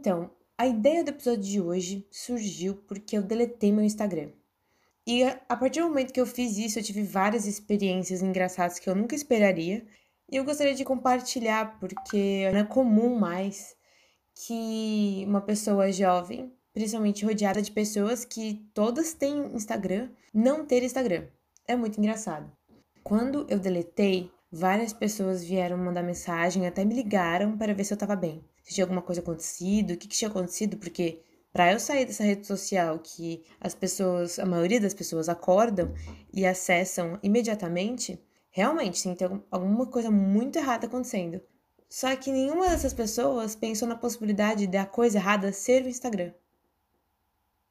Então, a ideia do episódio de hoje surgiu porque eu deletei meu Instagram. E a partir do momento que eu fiz isso, eu tive várias experiências engraçadas que eu nunca esperaria. E eu gostaria de compartilhar, porque não é comum mais que uma pessoa jovem, principalmente rodeada de pessoas que todas têm Instagram, não ter Instagram. É muito engraçado. Quando eu deletei, várias pessoas vieram mandar mensagem, até me ligaram para ver se eu estava bem. Se tinha alguma coisa acontecido, o que, que tinha acontecido, porque para eu sair dessa rede social que as pessoas, a maioria das pessoas acordam e acessam imediatamente, realmente tem que ter alguma coisa muito errada acontecendo. Só que nenhuma dessas pessoas pensou na possibilidade da coisa errada ser o Instagram.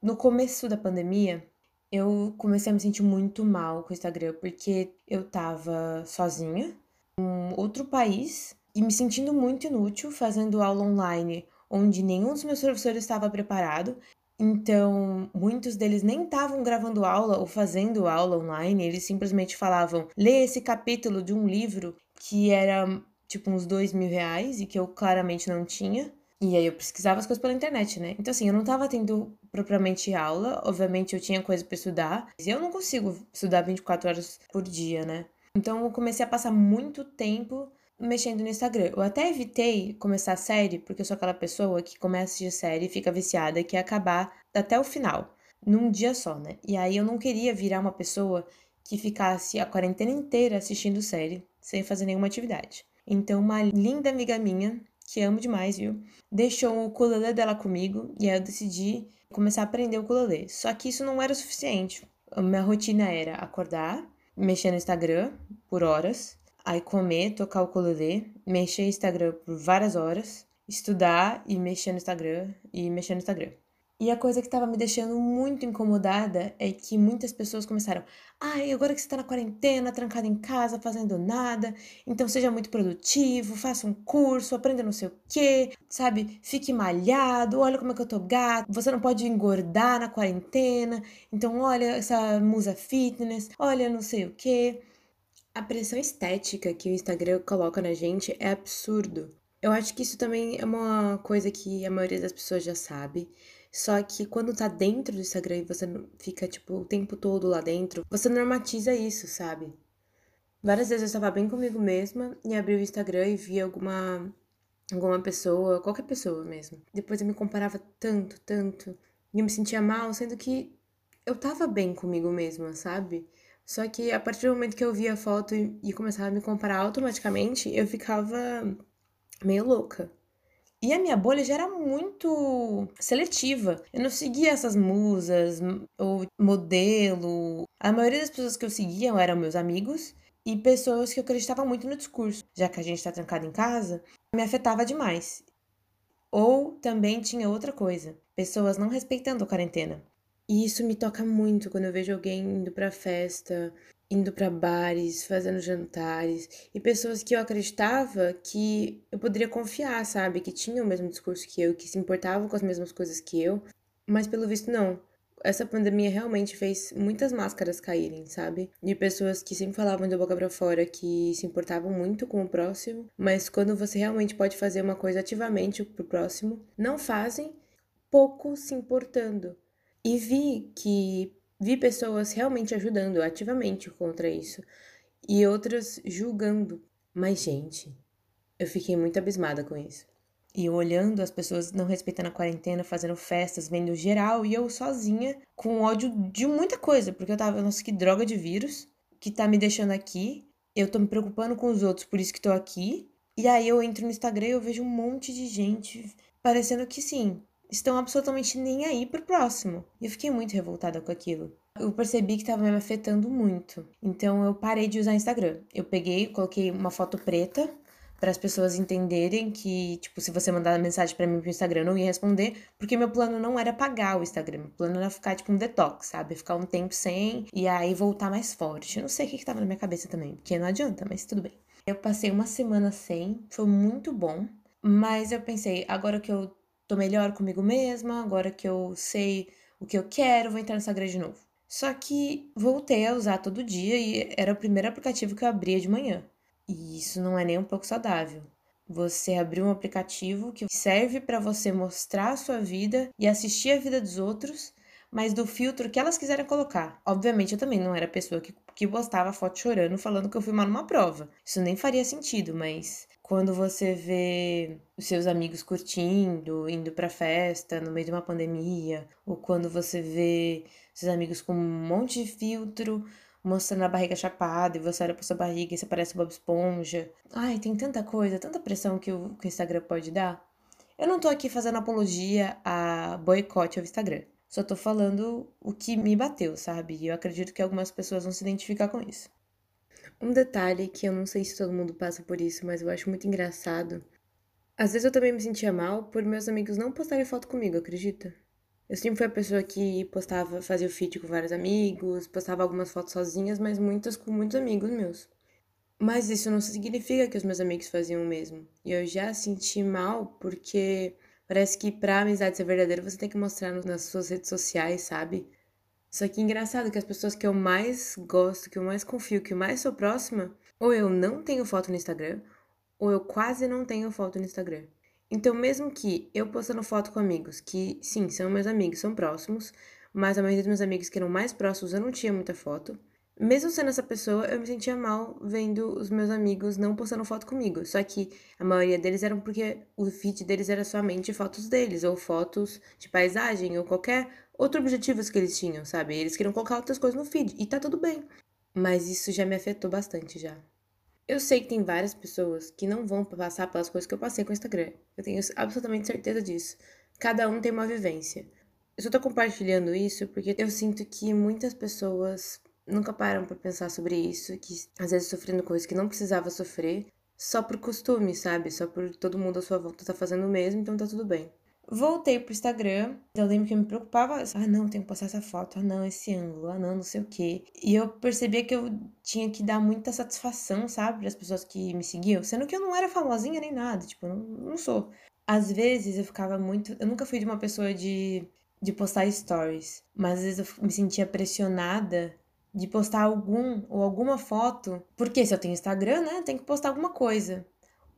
No começo da pandemia, eu comecei a me sentir muito mal com o Instagram, porque eu tava sozinha, em outro país, e me sentindo muito inútil fazendo aula online onde nenhum dos meus professores estava preparado. Então, muitos deles nem estavam gravando aula ou fazendo aula online, eles simplesmente falavam: lê esse capítulo de um livro que era tipo uns dois mil reais e que eu claramente não tinha. E aí eu pesquisava as coisas pela internet, né? Então, assim, eu não tava tendo propriamente aula, obviamente eu tinha coisa para estudar, mas eu não consigo estudar 24 horas por dia, né? Então eu comecei a passar muito tempo mexendo no Instagram. Eu até evitei começar a série, porque eu sou aquela pessoa que começa de série e fica viciada, que ia acabar até o final, num dia só, né? E aí eu não queria virar uma pessoa que ficasse a quarentena inteira assistindo série, sem fazer nenhuma atividade. Então, uma linda amiga minha, que amo demais, viu? Deixou o ukulele dela comigo e aí eu decidi começar a aprender o ukulele. Só que isso não era o suficiente. A minha rotina era acordar, mexer no Instagram por horas, aí comer, tocar o ukulele, mexer no Instagram por várias horas, estudar e mexer no Instagram e mexer no Instagram. E a coisa que estava me deixando muito incomodada é que muitas pessoas começaram: ai, agora que você está na quarentena, trancado em casa, fazendo nada, então seja muito produtivo, faça um curso, aprenda não sei o quê, sabe? Fique malhado, olha como é que eu tô gato, você não pode engordar na quarentena, então olha essa musa fitness, olha não sei o quê. A pressão estética que o Instagram coloca na gente é absurdo. Eu acho que isso também é uma coisa que a maioria das pessoas já sabe. Só que quando tá dentro do Instagram e você fica, tipo, o tempo todo lá dentro, você normatiza isso, sabe? Várias vezes eu estava bem comigo mesma e abri o Instagram e vi alguma, alguma pessoa, qualquer pessoa mesmo. Depois eu me comparava tanto, tanto. E eu me sentia mal, sendo que eu tava bem comigo mesma, sabe? Só que a partir do momento que eu via a foto e, começava a me comparar automaticamente, eu ficava meio louca. E a minha bolha já era muito seletiva. Eu não seguia essas musas ou modelo. A maioria das pessoas que eu seguia eram meus amigos e pessoas que eu acreditava muito no discurso. Já que a gente está trancado em casa, me afetava demais. Ou também tinha outra coisa: pessoas não respeitando a quarentena. E isso me toca muito quando eu vejo alguém indo pra festa, indo para bares, fazendo jantares, e pessoas que eu acreditava que eu poderia confiar, sabe? Que tinham o mesmo discurso que eu, que se importavam com as mesmas coisas que eu, mas pelo visto não. Essa pandemia realmente fez muitas máscaras caírem, sabe? De pessoas que sempre falavam de boca para fora que se importavam muito com o próximo, mas quando você realmente pode fazer uma coisa ativamente pro próximo, não fazem, pouco se importando. E vi que vi pessoas realmente ajudando ativamente contra isso e outras julgando. Mas, gente, eu fiquei muito abismada com isso. E olhando as pessoas não respeitando a quarentena, fazendo festas, vendo geral, e eu sozinha, com ódio de muita coisa, porque eu tava, nossa, que droga de vírus que tá me deixando aqui. Eu tô me preocupando com os outros, por isso que tô aqui. E aí eu entro no Instagram e eu vejo um monte de gente parecendo que sim, estão absolutamente nem aí pro próximo. E eu fiquei muito revoltada com aquilo. Eu percebi que estava me afetando muito. Então eu parei de usar Instagram. Eu peguei, coloquei uma foto preta para as pessoas entenderem que, tipo, se você mandar mensagem para mim pro Instagram, eu não ia responder, porque meu plano não era pagar o Instagram. Meu plano era ficar, tipo, um detox, sabe? Ficar um tempo sem e aí voltar mais forte. Eu não sei o que, que tava na minha cabeça também, porque não adianta, mas tudo bem. Eu passei uma semana sem, foi muito bom, mas eu pensei, agora que eu tô melhor comigo mesma, agora que eu sei o que eu quero, vou entrar no Instagram de novo. Só que voltei a usar todo dia e era o primeiro aplicativo que eu abria de manhã. E isso não é nem um pouco saudável. Você abrir um aplicativo que serve para você mostrar a sua vida e assistir a vida dos outros, mas do filtro que elas quiserem colocar. Obviamente, eu também não era a pessoa que, que postava foto chorando falando que eu fui mal numa prova. Isso nem faria sentido, mas quando você vê os seus amigos curtindo, indo pra festa no meio de uma pandemia, ou quando você vê seus amigos com um monte de filtro, mostrando a barriga chapada e você olha pra sua barriga e você parece Bob Esponja. Ai, tem tanta coisa, tanta pressão que o, que o Instagram pode dar. Eu não tô aqui fazendo apologia a boicote ao Instagram. Só tô falando o que me bateu, sabe? E eu acredito que algumas pessoas vão se identificar com isso. Um detalhe que eu não sei se todo mundo passa por isso, mas eu acho muito engraçado. Às vezes eu também me sentia mal por meus amigos não postarem foto comigo, acredita? Eu sempre fui a pessoa que postava, fazia o feed com vários amigos, postava algumas fotos sozinhas, mas muitas com muitos amigos meus. Mas isso não significa que os meus amigos faziam o mesmo. E eu já senti mal porque parece que pra amizade ser verdadeira você tem que mostrar nas suas redes sociais, sabe? Só que engraçado que as pessoas que eu mais gosto, que eu mais confio, que eu mais sou próxima, ou eu não tenho foto no Instagram, ou eu quase não tenho foto no Instagram. Então, mesmo que eu postando foto com amigos, que sim, são meus amigos, são próximos, mas a maioria dos meus amigos que eram mais próximos eu não tinha muita foto. Mesmo sendo essa pessoa, eu me sentia mal vendo os meus amigos não postando foto comigo. Só que a maioria deles eram porque o feed deles era somente fotos deles, ou fotos de paisagem, ou qualquer outro objetivo que eles tinham, sabe? Eles queriam colocar outras coisas no feed, e tá tudo bem. Mas isso já me afetou bastante já. Eu sei que tem várias pessoas que não vão passar pelas coisas que eu passei com o Instagram. Eu tenho absolutamente certeza disso. Cada um tem uma vivência. Eu só tô compartilhando isso porque eu sinto que muitas pessoas nunca param para pensar sobre isso, que às vezes sofrendo coisas que não precisava sofrer, só por costume, sabe? Só por todo mundo à sua volta tá fazendo o mesmo, então tá tudo bem. Voltei pro Instagram. Eu lembro que eu me preocupava. Ah, não, tenho que postar essa foto. Ah, não, esse ângulo. Ah, não, não sei o quê. E eu percebia que eu tinha que dar muita satisfação, sabe, para as pessoas que me seguiam. Sendo que eu não era famosinha nem nada. Tipo, não, não sou. Às vezes eu ficava muito. Eu nunca fui de uma pessoa de, de postar stories. Mas às vezes eu me sentia pressionada de postar algum ou alguma foto. Porque se eu tenho Instagram, né, tem que postar alguma coisa.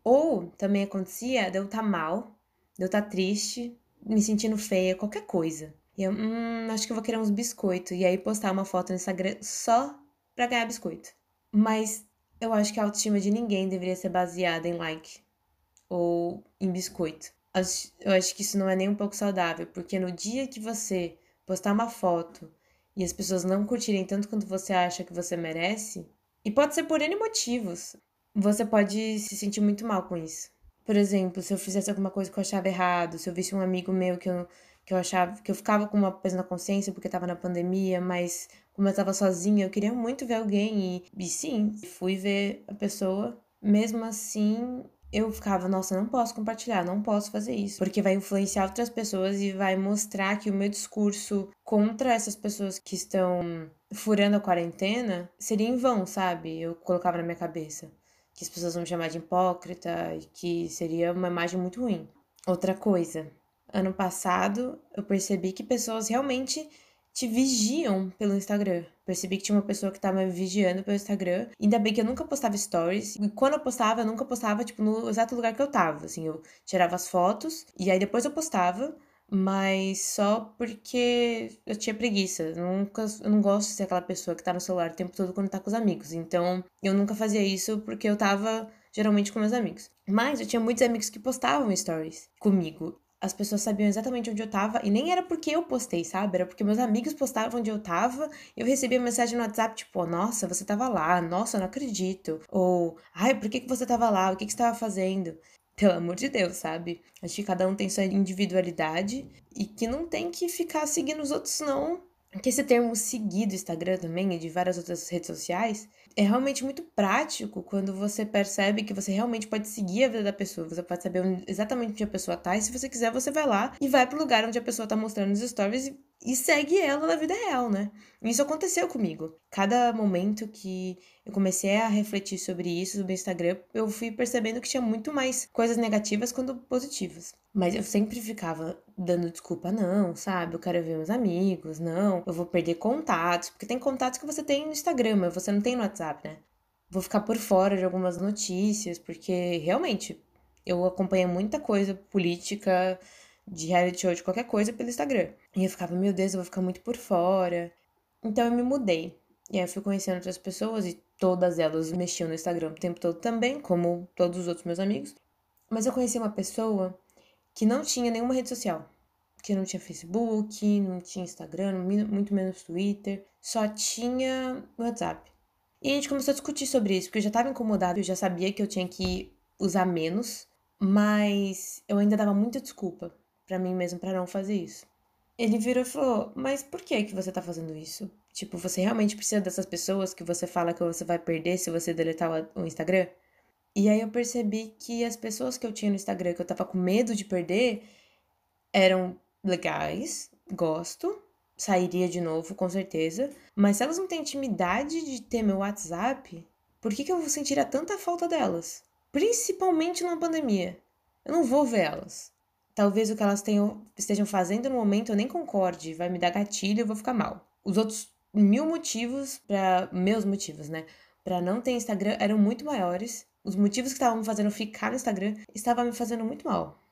Ou também acontecia de eu estar tá mal de eu estar tá triste, me sentindo feia, qualquer coisa. E eu, hum, acho que eu vou querer uns biscoitos. E aí postar uma foto no Instagram só pra ganhar biscoito. Mas eu acho que a autoestima de ninguém deveria ser baseada em like ou em biscoito. Eu acho que isso não é nem um pouco saudável, porque no dia que você postar uma foto e as pessoas não curtirem tanto quanto você acha que você merece, e pode ser por N motivos, você pode se sentir muito mal com isso. Por exemplo, se eu fizesse alguma coisa que eu achava errado, se eu visse um amigo meu que eu, que eu achava que eu ficava com uma peso na consciência porque estava na pandemia, mas como eu estava sozinha, eu queria muito ver alguém e, e sim, fui ver a pessoa. Mesmo assim, eu ficava, nossa, não posso compartilhar, não posso fazer isso, porque vai influenciar outras pessoas e vai mostrar que o meu discurso contra essas pessoas que estão furando a quarentena seria em vão, sabe? Eu colocava na minha cabeça que as pessoas vão me chamar de hipócrita e que seria uma imagem muito ruim. Outra coisa, ano passado eu percebi que pessoas realmente te vigiam pelo Instagram. Percebi que tinha uma pessoa que tava me vigiando pelo Instagram. Ainda bem que eu nunca postava stories. E quando eu postava, eu nunca postava, tipo, no exato lugar que eu tava. Assim, eu tirava as fotos e aí depois eu postava mas só porque eu tinha preguiça. Eu nunca, eu não gosto de ser aquela pessoa que tá no celular o tempo todo quando tá com os amigos. Então, eu nunca fazia isso porque eu tava geralmente com meus amigos. Mas eu tinha muitos amigos que postavam stories comigo. As pessoas sabiam exatamente onde eu tava e nem era porque eu postei, sabe? Era porque meus amigos postavam onde eu tava. Eu recebia mensagem no WhatsApp tipo, nossa, você tava lá, nossa, eu não acredito. Ou, ai, por que, que você tava lá? O que, que você tava fazendo? Pelo amor de Deus, sabe? Acho que cada um tem sua individualidade e que não tem que ficar seguindo os outros, não. Que esse termo seguir do Instagram também e de várias outras redes sociais é realmente muito prático quando você percebe que você realmente pode seguir a vida da pessoa. Você pode saber exatamente onde a pessoa tá. E se você quiser, você vai lá e vai pro lugar onde a pessoa tá mostrando os stories e, e segue ela na vida real, né? Isso aconteceu comigo. Cada momento que eu comecei a refletir sobre isso, sobre o Instagram, eu fui percebendo que tinha muito mais coisas negativas quanto positivas. Mas eu sempre ficava dando desculpa, não, sabe? Eu quero ver meus amigos, não, eu vou perder contatos, porque tem contatos que você tem no Instagram, mas você não tem no WhatsApp, né? Vou ficar por fora de algumas notícias, porque realmente Eu acompanho muita coisa política, de reality show, de qualquer coisa pelo Instagram. E eu ficava, meu Deus, eu vou ficar muito por fora. Então eu me mudei. E aí eu fui conhecendo outras pessoas e todas elas mexiam no Instagram o tempo todo também, como todos os outros meus amigos. Mas eu conheci uma pessoa que não tinha nenhuma rede social. Que não tinha Facebook, não tinha Instagram, muito menos Twitter, só tinha WhatsApp. E a gente começou a discutir sobre isso, porque eu já estava incomodada, eu já sabia que eu tinha que usar menos, mas eu ainda dava muita desculpa para mim mesmo para não fazer isso. Ele virou e falou: "Mas por que que você tá fazendo isso? Tipo, você realmente precisa dessas pessoas que você fala que você vai perder se você deletar o Instagram?" E aí eu percebi que as pessoas que eu tinha no Instagram que eu tava com medo de perder eram legais, gosto, sairia de novo, com certeza. Mas se elas não têm intimidade de ter meu WhatsApp, por que, que eu vou sentir tanta falta delas? Principalmente numa pandemia. Eu não vou ver elas. Talvez o que elas tenham, estejam fazendo no momento eu nem concorde, vai me dar gatilho eu vou ficar mal. Os outros mil motivos para meus motivos, né, para não ter Instagram eram muito maiores. Os motivos que estavam me fazendo ficar no Instagram estavam me fazendo muito mal.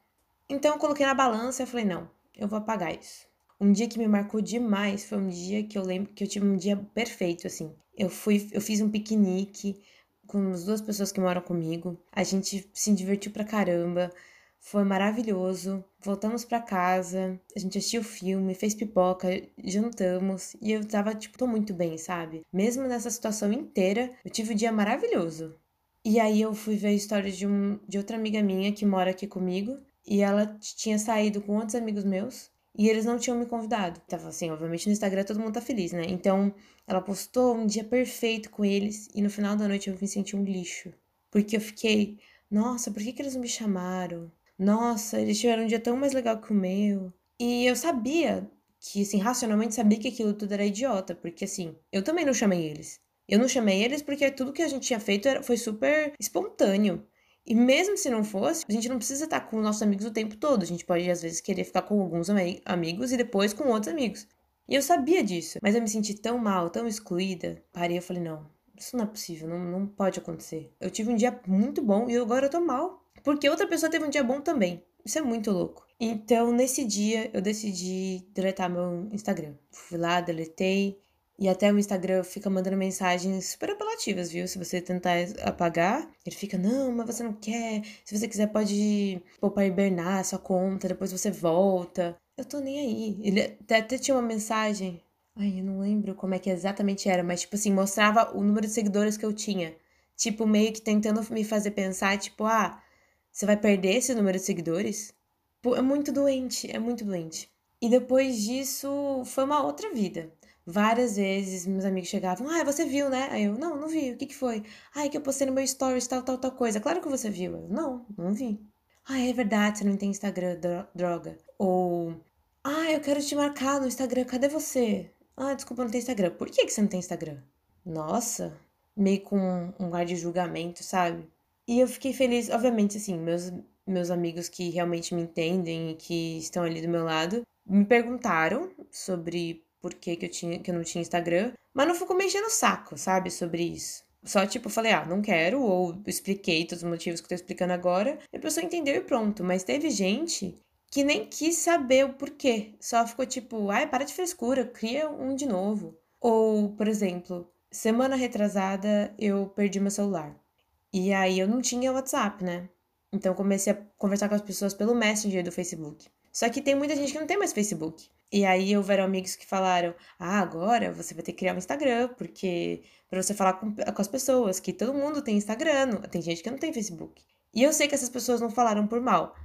Então eu coloquei na balança e falei, não, eu vou apagar isso. Um dia que me marcou demais foi um dia que eu lembro que eu tive um dia perfeito, assim. Eu fui, eu fiz um piquenique com as duas pessoas que moram comigo. A gente se divertiu pra caramba. Foi maravilhoso. Voltamos para casa, a gente assistiu filme, fez pipoca, jantamos e eu tava, tipo, tô muito bem, sabe? Mesmo nessa situação inteira, eu tive um dia maravilhoso. E aí eu fui ver a história de, um, de outra amiga minha que mora aqui comigo e ela tinha saído com outros amigos meus e eles não tinham me convidado. Tava assim, obviamente no Instagram todo mundo tá feliz, né? Então ela postou um dia perfeito com eles e no final da noite eu me senti um lixo. Porque eu fiquei, nossa, por que, que eles não me chamaram? nossa, eles tiveram um dia tão mais legal que o meu. E eu sabia que, assim, racionalmente sabia que aquilo tudo era idiota, porque, assim, eu também não chamei eles. Eu não chamei eles porque tudo que a gente tinha feito era, foi super espontâneo. E mesmo se não fosse, a gente não precisa estar com os nossos amigos o tempo todo. A gente pode, às vezes, querer ficar com alguns amigos e depois com outros amigos. E eu sabia disso, mas eu me senti tão mal, tão excluída. Parei e falei: não, isso não é possível, não, não pode acontecer. Eu tive um dia muito bom e agora eu tô mal porque outra pessoa teve um dia bom também. Isso é muito louco. Então, nesse dia, eu decidi deletar meu Instagram. Fui lá, deletei. E até o Instagram fica mandando mensagens super apelativas, viu? Se você tentar apagar, ele fica, não, mas você não quer. Se você quiser, pode poupar hibernar sua conta, depois você volta. Eu tô nem aí. Ele até, até tinha uma mensagem. Ai, eu não lembro como é que exatamente era, mas tipo assim, mostrava o número de seguidores que eu tinha. Tipo, meio que tentando me fazer pensar, tipo, ah, você vai perder esse número de seguidores? Pô, é muito doente, é muito doente. E depois disso, foi uma outra vida. Várias vezes meus amigos chegavam, ah, você viu, né? Aí eu, não, não vi, o que que foi? Ah, é que eu postei no meu stories, tal, tal, tal coisa. Claro que você viu. Eu, não, não vi. Ah, é verdade, você não tem Instagram, droga. Ou, ah, eu quero te marcar no Instagram, cadê você? Ah, desculpa, não tem Instagram. Por que, que você não tem Instagram? Nossa, meio com um ar de julgamento, sabe? E eu fiquei feliz, obviamente, assim, meus, meus amigos que realmente me entendem e que estão ali do meu lado me perguntaram sobre por que, que, eu, tinha, que eu não tinha Instagram, mas não ficou me enchendo o saco, sabe, sobre isso. Só, tipo, falei, ah, não quero, ou expliquei todos os motivos que eu tô explicando agora, e a pessoa entendeu e pronto. Mas teve gente que nem quis saber o porquê. Só ficou tipo, ai, para de frescura, cria um de novo. Ou, por exemplo, semana retrasada eu perdi meu celular. E aí eu não tinha WhatsApp, né? Então comecei a conversar com as pessoas pelo Messenger do Facebook. Só que tem muita gente que não tem mais Facebook. E aí houveram amigos que falaram: "Ah, agora você vai ter que criar um Instagram, porque para você falar com, com as pessoas, que todo mundo tem Instagram, tem gente que não tem Facebook". E eu sei que essas pessoas não falaram por mal,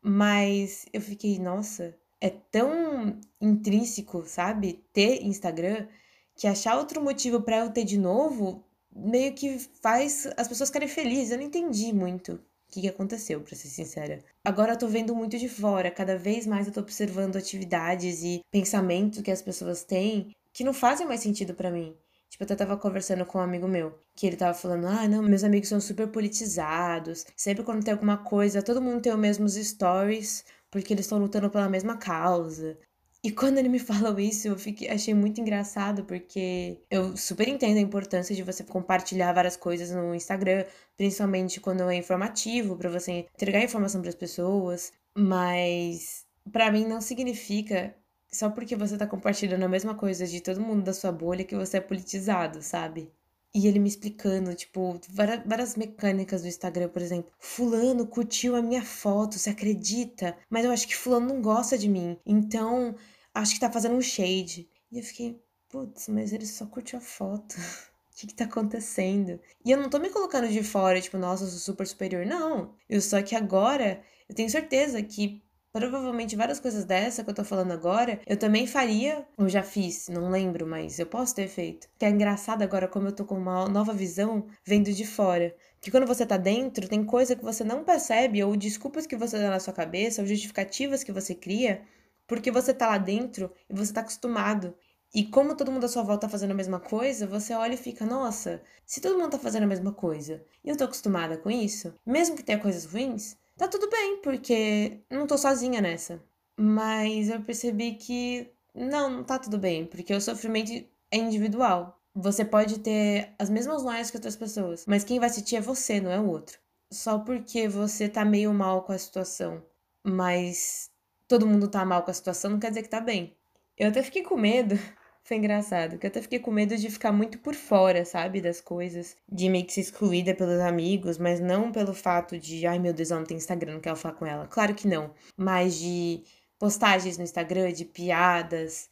mas eu fiquei, nossa, é tão intrínseco, sabe? Ter Instagram que achar outro motivo para eu ter de novo meio que faz as pessoas ficarem felizes. Eu não entendi muito que, que aconteceu, pra ser sincera. Agora eu tô vendo muito de fora, cada vez mais eu tô observando atividades e pensamentos que as pessoas têm que não fazem mais sentido para mim. Tipo, eu até tava conversando com um amigo meu, que ele tava falando: ah, não, meus amigos são super politizados. Sempre quando tem alguma coisa, todo mundo tem os mesmos stories, porque eles estão lutando pela mesma causa. E quando ele me falou isso, eu fiquei, achei muito engraçado, porque eu super entendo a importância de você compartilhar várias coisas no Instagram, principalmente quando é informativo, para você entregar informação para as pessoas, mas para mim não significa só porque você tá compartilhando a mesma coisa de todo mundo da sua bolha que você é politizado, sabe? E ele me explicando, tipo, várias, várias mecânicas do Instagram, por exemplo. Fulano curtiu a minha foto, você acredita? Mas eu acho que Fulano não gosta de mim. Então, acho que tá fazendo um shade. E eu fiquei, putz, mas ele só curtiu a foto. O que, que tá acontecendo? E eu não tô me colocando de fora, tipo, nossa, eu sou super superior. Não. Eu só que agora eu tenho certeza que Provavelmente várias coisas dessa que eu tô falando agora, eu também faria, ou já fiz, não lembro, mas eu posso ter feito. Que é engraçado agora como eu tô com uma nova visão vendo de fora. Que quando você tá dentro, tem coisa que você não percebe, ou desculpas que você dá na sua cabeça, ou justificativas que você cria, porque você tá lá dentro e você tá acostumado. E como todo mundo à sua volta tá fazendo a mesma coisa, você olha e fica, nossa, se todo mundo tá fazendo a mesma coisa e eu tô acostumada com isso, mesmo que tenha coisas ruins, tá tudo bem, porque não tô sozinha nessa. Mas eu percebi que não, não tá tudo bem, porque o sofrimento é individual. Você pode ter as mesmas noias que outras pessoas, mas quem vai sentir é você, não é o outro. Só porque você tá meio mal com a situação, mas todo mundo tá mal com a situação não quer dizer que tá bem. Eu até fiquei com medo foi engraçado, porque eu até fiquei com medo de ficar muito por fora, sabe, das coisas, de meio que ser excluída pelos amigos, mas não pelo fato de, ai meu Deus, ela não tem Instagram, não quero falar com ela. Claro que não, mas de postagens no Instagram, de piadas.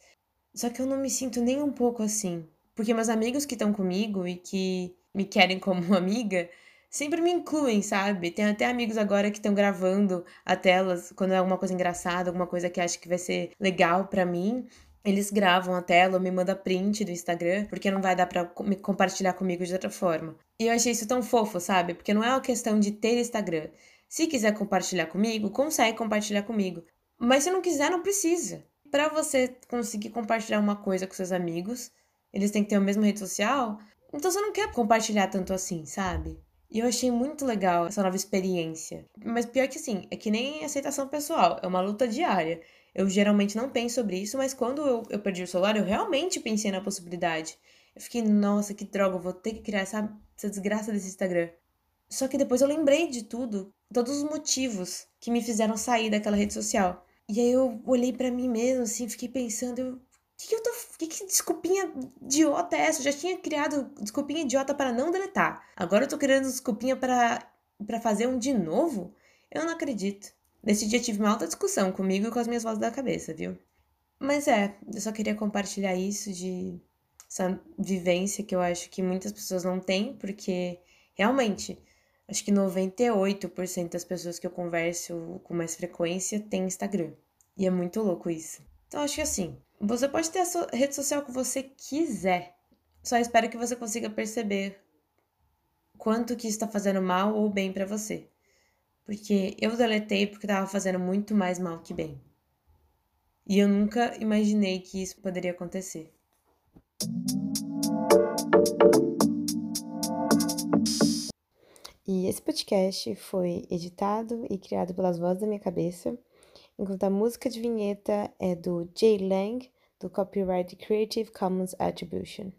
Só que eu não me sinto nem um pouco assim, porque meus amigos que estão comigo e que me querem como amiga, sempre me incluem, sabe? Tem até amigos agora que estão gravando a telas quando é alguma coisa engraçada, alguma coisa que acho que vai ser legal para mim. Eles gravam a tela ou me mandam print do Instagram, porque não vai dar pra me compartilhar comigo de outra forma. E eu achei isso tão fofo, sabe? Porque não é uma questão de ter Instagram. Se quiser compartilhar comigo, consegue compartilhar comigo. Mas se não quiser, não precisa. Para você conseguir compartilhar uma coisa com seus amigos, eles têm que ter a mesma rede social. Então você não quer compartilhar tanto assim, sabe? E eu achei muito legal essa nova experiência. Mas pior que assim, é que nem aceitação pessoal, é uma luta diária. Eu geralmente não penso sobre isso, mas quando eu, eu perdi o celular, eu realmente pensei na possibilidade. Eu fiquei, nossa, que droga, eu vou ter que criar essa, essa desgraça desse Instagram. Só que depois eu lembrei de tudo, todos os motivos que me fizeram sair daquela rede social. E aí eu olhei para mim mesmo, assim, fiquei pensando, eu, que, que eu tô. Que, que desculpinha idiota é essa? Eu já tinha criado desculpinha idiota para não deletar. Agora eu tô criando desculpinha para para fazer um de novo? Eu não acredito. Nesse dia tive uma alta discussão comigo e com as minhas vozes da cabeça, viu? Mas é, eu só queria compartilhar isso de essa vivência que eu acho que muitas pessoas não têm, porque realmente acho que 98% das pessoas que eu converso com mais frequência têm Instagram. E é muito louco isso. Então acho que assim, você pode ter a rede social que você quiser. Só espero que você consiga perceber quanto que está fazendo mal ou bem para você. Porque eu deletei porque tava fazendo muito mais mal que bem. E eu nunca imaginei que isso poderia acontecer. E esse podcast foi editado e criado pelas vozes da minha cabeça, enquanto a música de vinheta é do Jay Lang, do copyright Creative Commons Attribution.